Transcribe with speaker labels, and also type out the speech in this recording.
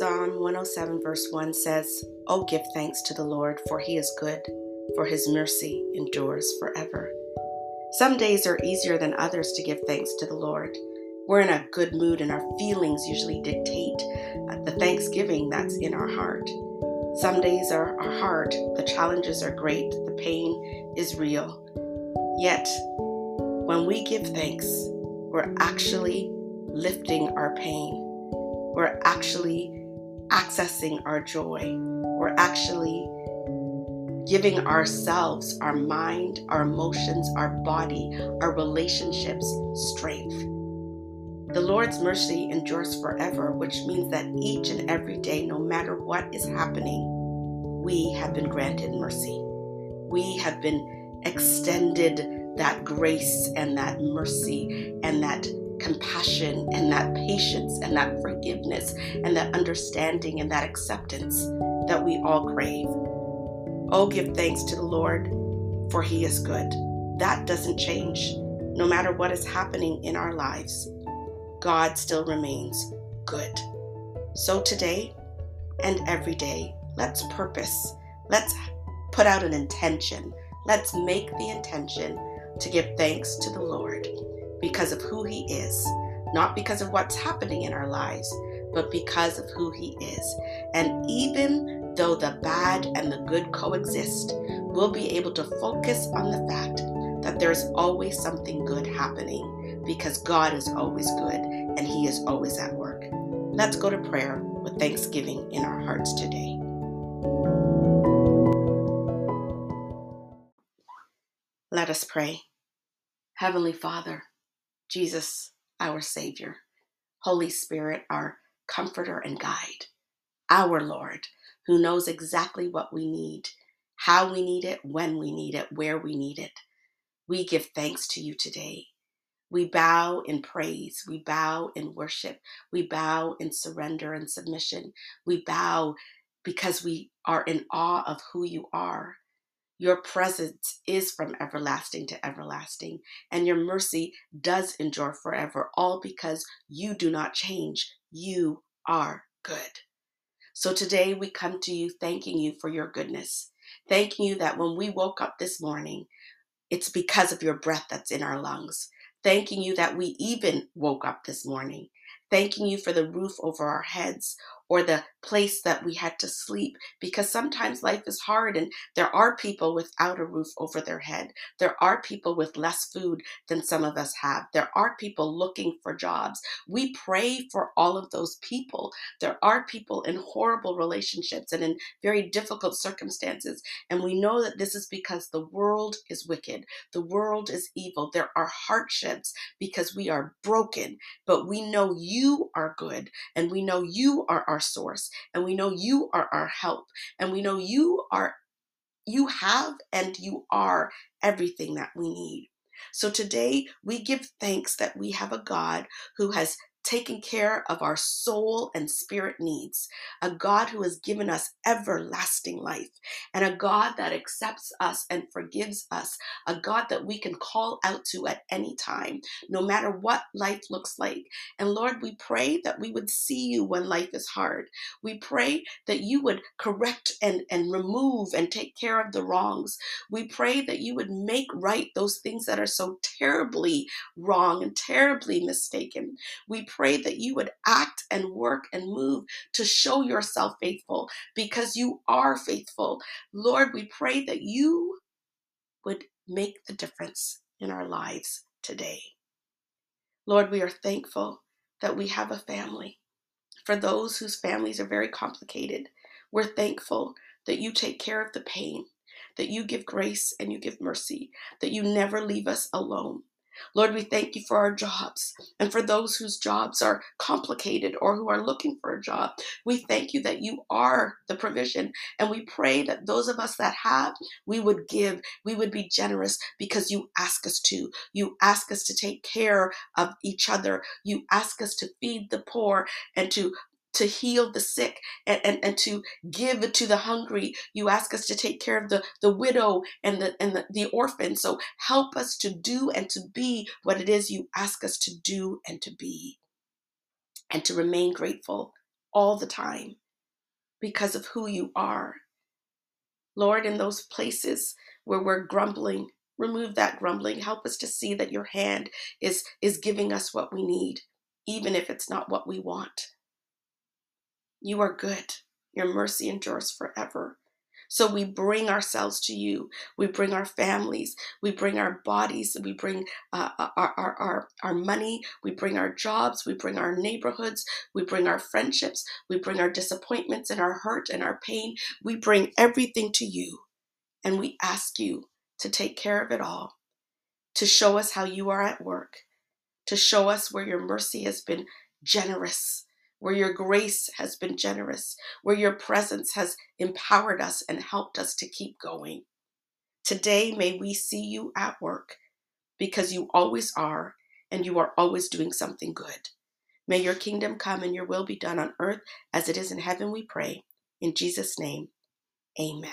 Speaker 1: Psalm 107, verse 1 says, Oh, give thanks to the Lord, for he is good, for his mercy endures forever. Some days are easier than others to give thanks to the Lord. We're in a good mood, and our feelings usually dictate uh, the thanksgiving that's in our heart. Some days are, are hard, the challenges are great, the pain is real. Yet, when we give thanks, we're actually lifting our pain. We're actually accessing our joy. We're actually giving ourselves, our mind, our emotions, our body, our relationships strength. The Lord's mercy endures forever, which means that each and every day, no matter what is happening, we have been granted mercy. We have been extended that grace and that mercy and that compassion and that patience and that forgiveness and that understanding and that acceptance that we all crave. Oh, give thanks to the Lord, for he is good. That doesn't change. No matter what is happening in our lives, God still remains good. So today and every day, let's purpose. Let's put out an intention. Let's make the intention to give thanks to the Lord because of who He is, not because of what's happening in our lives, but because of who He is. And even though the bad and the good coexist, we'll be able to focus on the fact that there's always something good happening because God is always good and He is always at work. Let's go to prayer with thanksgiving in our hearts today. Let us pray. Heavenly Father, Jesus, our Savior, Holy Spirit, our comforter and guide, our Lord, who knows exactly what we need, how we need it, when we need it, where we need it. We give thanks to you today. We bow in praise. We bow in worship. We bow in surrender and submission. We bow because we are in awe of who you are. Your presence is from everlasting to everlasting, and your mercy does endure forever, all because you do not change. You are good. So today we come to you thanking you for your goodness, thanking you that when we woke up this morning, it's because of your breath that's in our lungs, thanking you that we even woke up this morning, thanking you for the roof over our heads or the place that we had to sleep because sometimes life is hard and there are people without a roof over their head. There are people with less food than some of us have. There are people looking for jobs. We pray for all of those people. There are people in horrible relationships and in very difficult circumstances. And we know that this is because the world is wicked, the world is evil. There are hardships because we are broken, but we know you are good and we know you are our source and we know you are our help and we know you are you have and you are everything that we need. So today we give thanks that we have a God who has taking care of our soul and spirit needs, a God who has given us everlasting life, and a God that accepts us and forgives us, a God that we can call out to at any time, no matter what life looks like. And Lord, we pray that we would see you when life is hard. We pray that you would correct and, and remove and take care of the wrongs. We pray that you would make right those things that are so terribly wrong and terribly mistaken. We pray that you would act and work and move to show yourself faithful because you are faithful. Lord, we pray that you would make the difference in our lives today. Lord, we are thankful that we have a family. For those whose families are very complicated, we're thankful that you take care of the pain, that you give grace and you give mercy, that you never leave us alone. Lord, we thank you for our jobs and for those whose jobs are complicated or who are looking for a job. We thank you that you are the provision. And we pray that those of us that have, we would give, we would be generous because you ask us to. You ask us to take care of each other. You ask us to feed the poor and to to heal the sick and, and, and to give to the hungry. You ask us to take care of the, the widow and the and the, the orphan. So help us to do and to be what it is you ask us to do and to be. And to remain grateful all the time because of who you are. Lord, in those places where we're grumbling, remove that grumbling. Help us to see that your hand is, is giving us what we need, even if it's not what we want. You are good. Your mercy endures forever. So we bring ourselves to you. We bring our families. We bring our bodies. We bring uh, uh, our, our, our, our money. We bring our jobs. We bring our neighborhoods. We bring our friendships. We bring our disappointments and our hurt and our pain. We bring everything to you. And we ask you to take care of it all, to show us how you are at work, to show us where your mercy has been generous where your grace has been generous, where your presence has empowered us and helped us to keep going. Today, may we see you at work because you always are and you are always doing something good. May your kingdom come and your will be done on earth as it is in heaven, we pray. In Jesus' name, amen.